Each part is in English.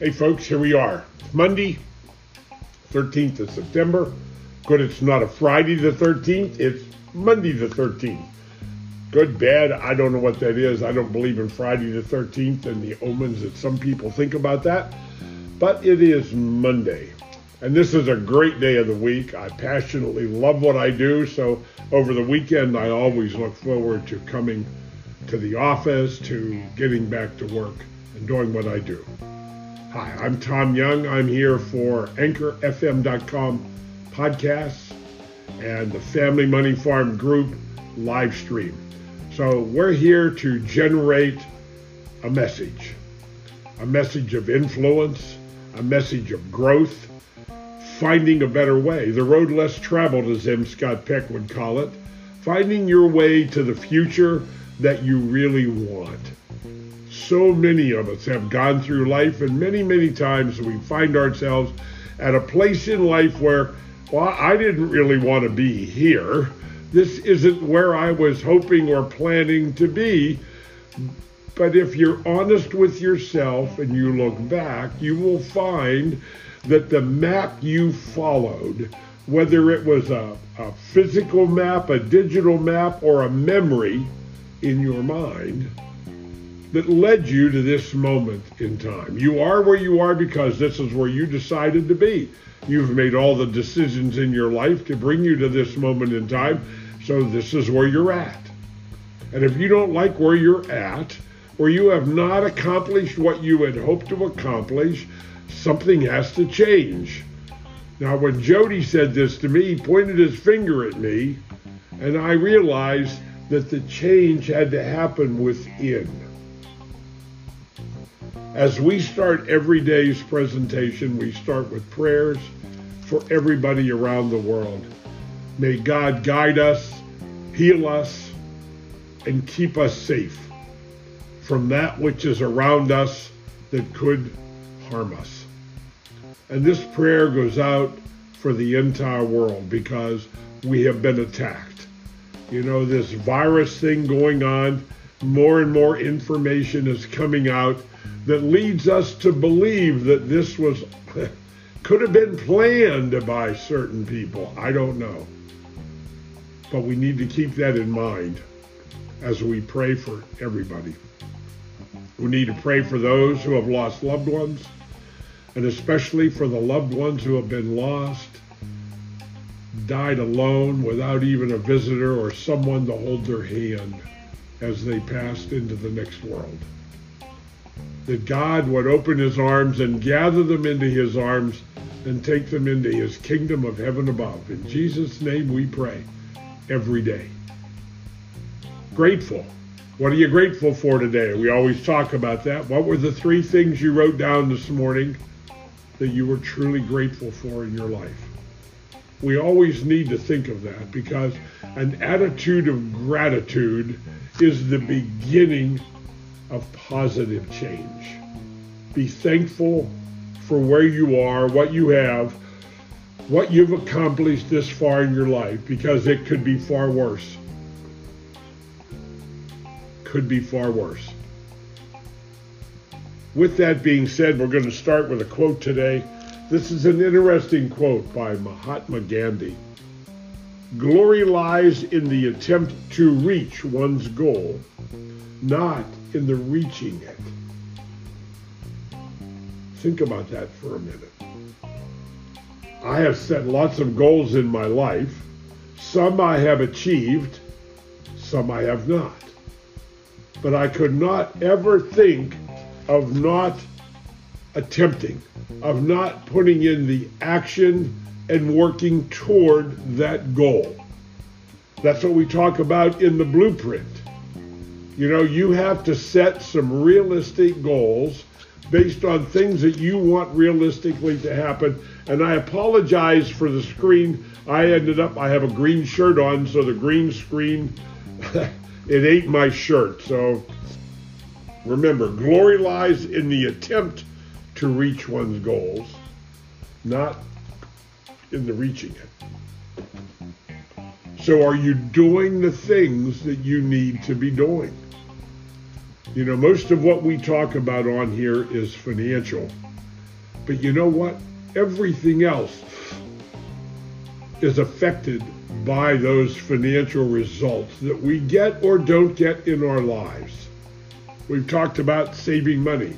Hey, folks, here we are. It's Monday, 13th of September. Good, it's not a Friday the 13th, it's Monday the 13th. Good, bad, I don't know what that is. I don't believe in Friday the 13th and the omens that some people think about that. But it is Monday. And this is a great day of the week. I passionately love what I do. So over the weekend, I always look forward to coming to the office, to getting back to work and doing what I do. Hi, I'm Tom Young. I'm here for AnchorFM.com podcasts and the Family Money Farm Group live stream. So we're here to generate a message, a message of influence, a message of growth, finding a better way, the road less traveled, as M. Scott Peck would call it, finding your way to the future that you really want so many of us have gone through life, and many, many times we find ourselves at a place in life where, well, I didn't really want to be here. This isn't where I was hoping or planning to be. But if you're honest with yourself and you look back, you will find that the map you followed, whether it was a, a physical map, a digital map, or a memory in your mind, that led you to this moment in time. You are where you are because this is where you decided to be. You've made all the decisions in your life to bring you to this moment in time, so this is where you're at. And if you don't like where you're at, or you have not accomplished what you had hoped to accomplish, something has to change. Now, when Jody said this to me, he pointed his finger at me, and I realized that the change had to happen within. As we start every day's presentation, we start with prayers for everybody around the world. May God guide us, heal us, and keep us safe from that which is around us that could harm us. And this prayer goes out for the entire world because we have been attacked. You know, this virus thing going on, more and more information is coming out that leads us to believe that this was could have been planned by certain people. I don't know. But we need to keep that in mind as we pray for everybody. We need to pray for those who have lost loved ones, and especially for the loved ones who have been lost, died alone without even a visitor or someone to hold their hand as they passed into the next world that God would open his arms and gather them into his arms and take them into his kingdom of heaven above. In Jesus' name we pray every day. Grateful. What are you grateful for today? We always talk about that. What were the three things you wrote down this morning that you were truly grateful for in your life? We always need to think of that because an attitude of gratitude is the beginning of positive change. Be thankful for where you are, what you have, what you've accomplished this far in your life, because it could be far worse. Could be far worse. With that being said, we're going to start with a quote today. This is an interesting quote by Mahatma Gandhi. Glory lies in the attempt to reach one's goal, not in the reaching it. Think about that for a minute. I have set lots of goals in my life. Some I have achieved, some I have not. But I could not ever think of not attempting, of not putting in the action and working toward that goal. That's what we talk about in the blueprint. You know, you have to set some realistic goals based on things that you want realistically to happen. And I apologize for the screen. I ended up, I have a green shirt on, so the green screen, it ate my shirt. So remember, glory lies in the attempt to reach one's goals, not in the reaching it. So are you doing the things that you need to be doing? You know, most of what we talk about on here is financial. But you know what? Everything else is affected by those financial results that we get or don't get in our lives. We've talked about saving money,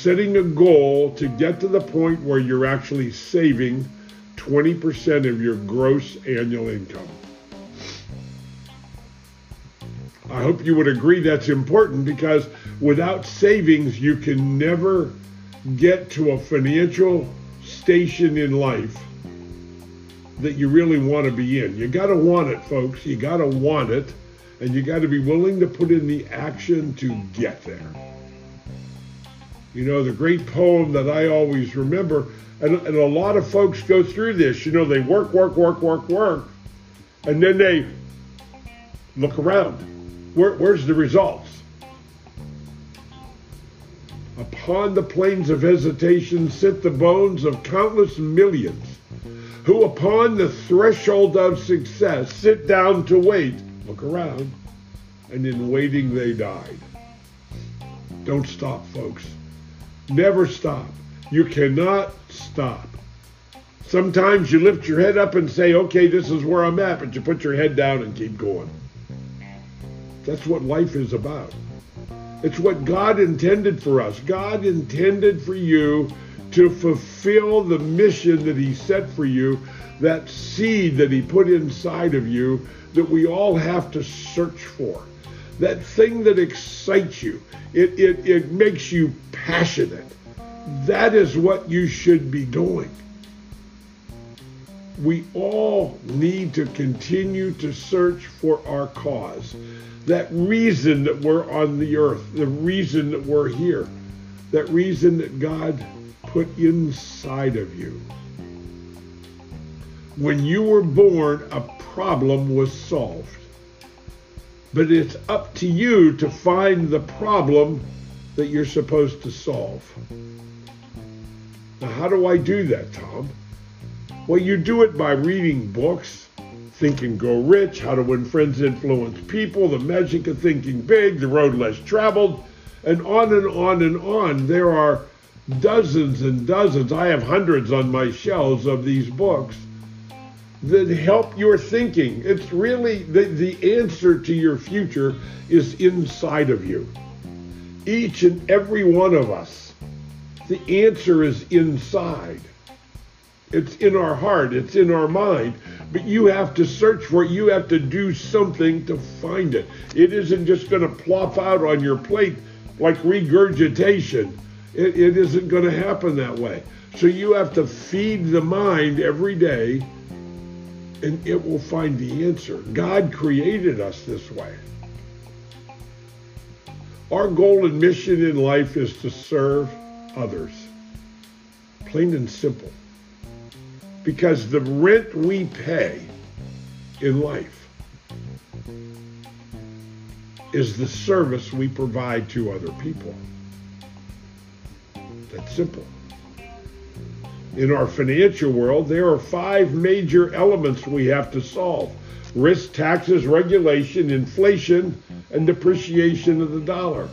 setting a goal to get to the point where you're actually saving 20% of your gross annual income. I hope you would agree that's important because without savings, you can never get to a financial station in life that you really want to be in. You got to want it, folks. You got to want it, and you got to be willing to put in the action to get there. You know, the great poem that I always remember, and, and a lot of folks go through this, you know, they work, work, work, work, work, and then they look around where, where's the results? Upon the plains of hesitation sit the bones of countless millions who, upon the threshold of success, sit down to wait, look around, and in waiting they died. Don't stop, folks. Never stop. You cannot stop. Sometimes you lift your head up and say, okay, this is where I'm at, but you put your head down and keep going. That's what life is about. It's what God intended for us. God intended for you to fulfill the mission that He set for you, that seed that He put inside of you that we all have to search for. That thing that excites you, it, it, it makes you passionate. That is what you should be doing. We all need to continue to search for our cause that reason that we're on the earth, the reason that we're here, that reason that God put inside of you. When you were born, a problem was solved. But it's up to you to find the problem that you're supposed to solve. Now, how do I do that, Tom? Well, you do it by reading books, Think and Grow Rich, How to Win Friends, Influence People, The Magic of Thinking Big, The Road Less Traveled, and on and on and on. There are dozens and dozens, I have hundreds on my shelves of these books that help your thinking. It's really the, the answer to your future is inside of you. Each and every one of us, the answer is inside. It's in our heart, it's in our mind. But you have to search for it. You have to do something to find it. It isn't just going to plop out on your plate like regurgitation. It, it isn't going to happen that way. So you have to feed the mind every day and it will find the answer. God created us this way. Our goal and mission in life is to serve others. Plain and simple because the rent we pay in life is the service we provide to other people. That's simple. In our financial world, there are five major elements we have to solve risk, taxes, regulation, inflation, and depreciation of the dollar.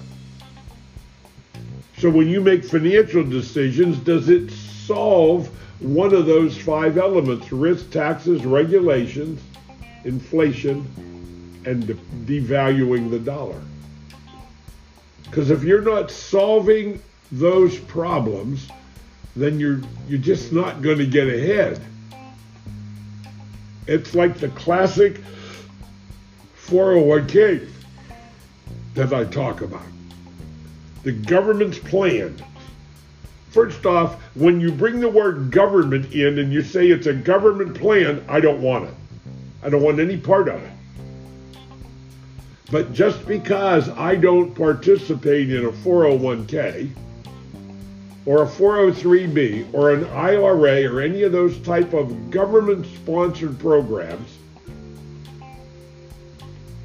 So when you make financial decisions, does it solve one of those five elements risk, taxes, regulations, inflation, and de- devaluing the dollar. Because if you're not solving those problems, then you're you're just not going to get ahead. It's like the classic 401k that I talk about. The government's plan First off, when you bring the word government in and you say it's a government plan, I don't want it. I don't want any part of it. But just because I don't participate in a 401k or a 403b or an IRA or any of those type of government sponsored programs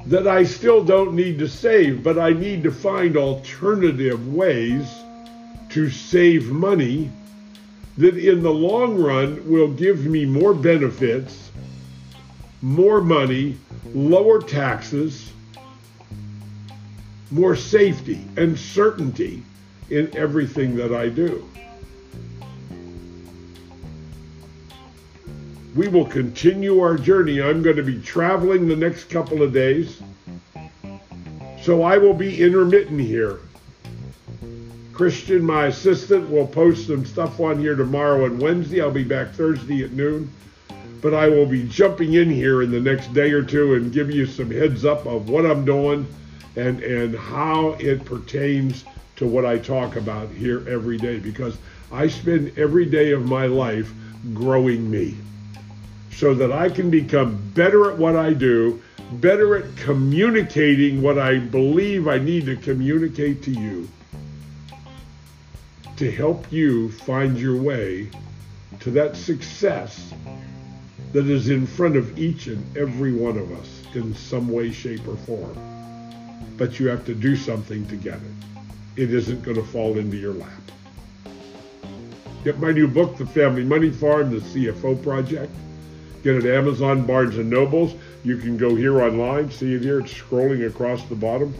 that I still don't need to save, but I need to find alternative ways to save money that in the long run will give me more benefits, more money, lower taxes, more safety and certainty in everything that I do. we will continue our journey. I'm going to be traveling the next couple of days. So I will be intermittent here. Christian, my assistant, will post some stuff on here tomorrow and Wednesday. I'll be back Thursday at noon. But I will be jumping in here in the next day or two and give you some heads up of what I'm doing and, and how it pertains to what I talk about here every day because I spend every day of my life growing me so that I can become better at what I do, better at communicating what I believe I need to communicate to you to help you find your way to that success that is in front of each and every one of us in some way, shape, or form. But you have to do something to get it. It isn't going to fall into your lap. Get my new book, The Family Money Farm, The CFO Project. Get it at Amazon, Barnes & Nobles. You can go here online. See it here. It's scrolling across the bottom.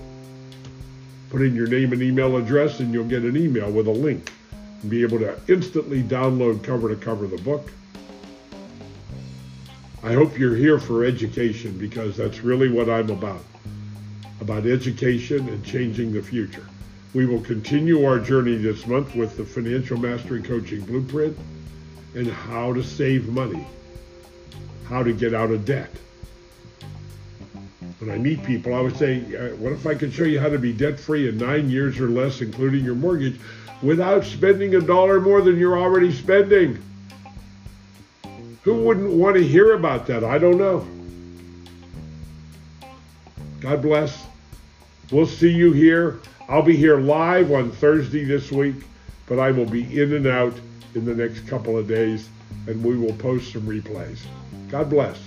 Put in your name and email address, and you'll get an email with a link. And be able to instantly download cover to cover the book. I hope you're here for education because that's really what I'm about. About education and changing the future. We will continue our journey this month with the Financial Mastery Coaching Blueprint and how to save money, how to get out of debt when I meet people, I would say, uh, what if I could show you how to be debt free in nine years or less, including your mortgage, without spending a dollar more than you're already spending? Who wouldn't want to hear about that? I don't know. God bless. We'll see you here. I'll be here live on Thursday this week, but I will be in and out in the next couple of days, and we will post some replays. God bless.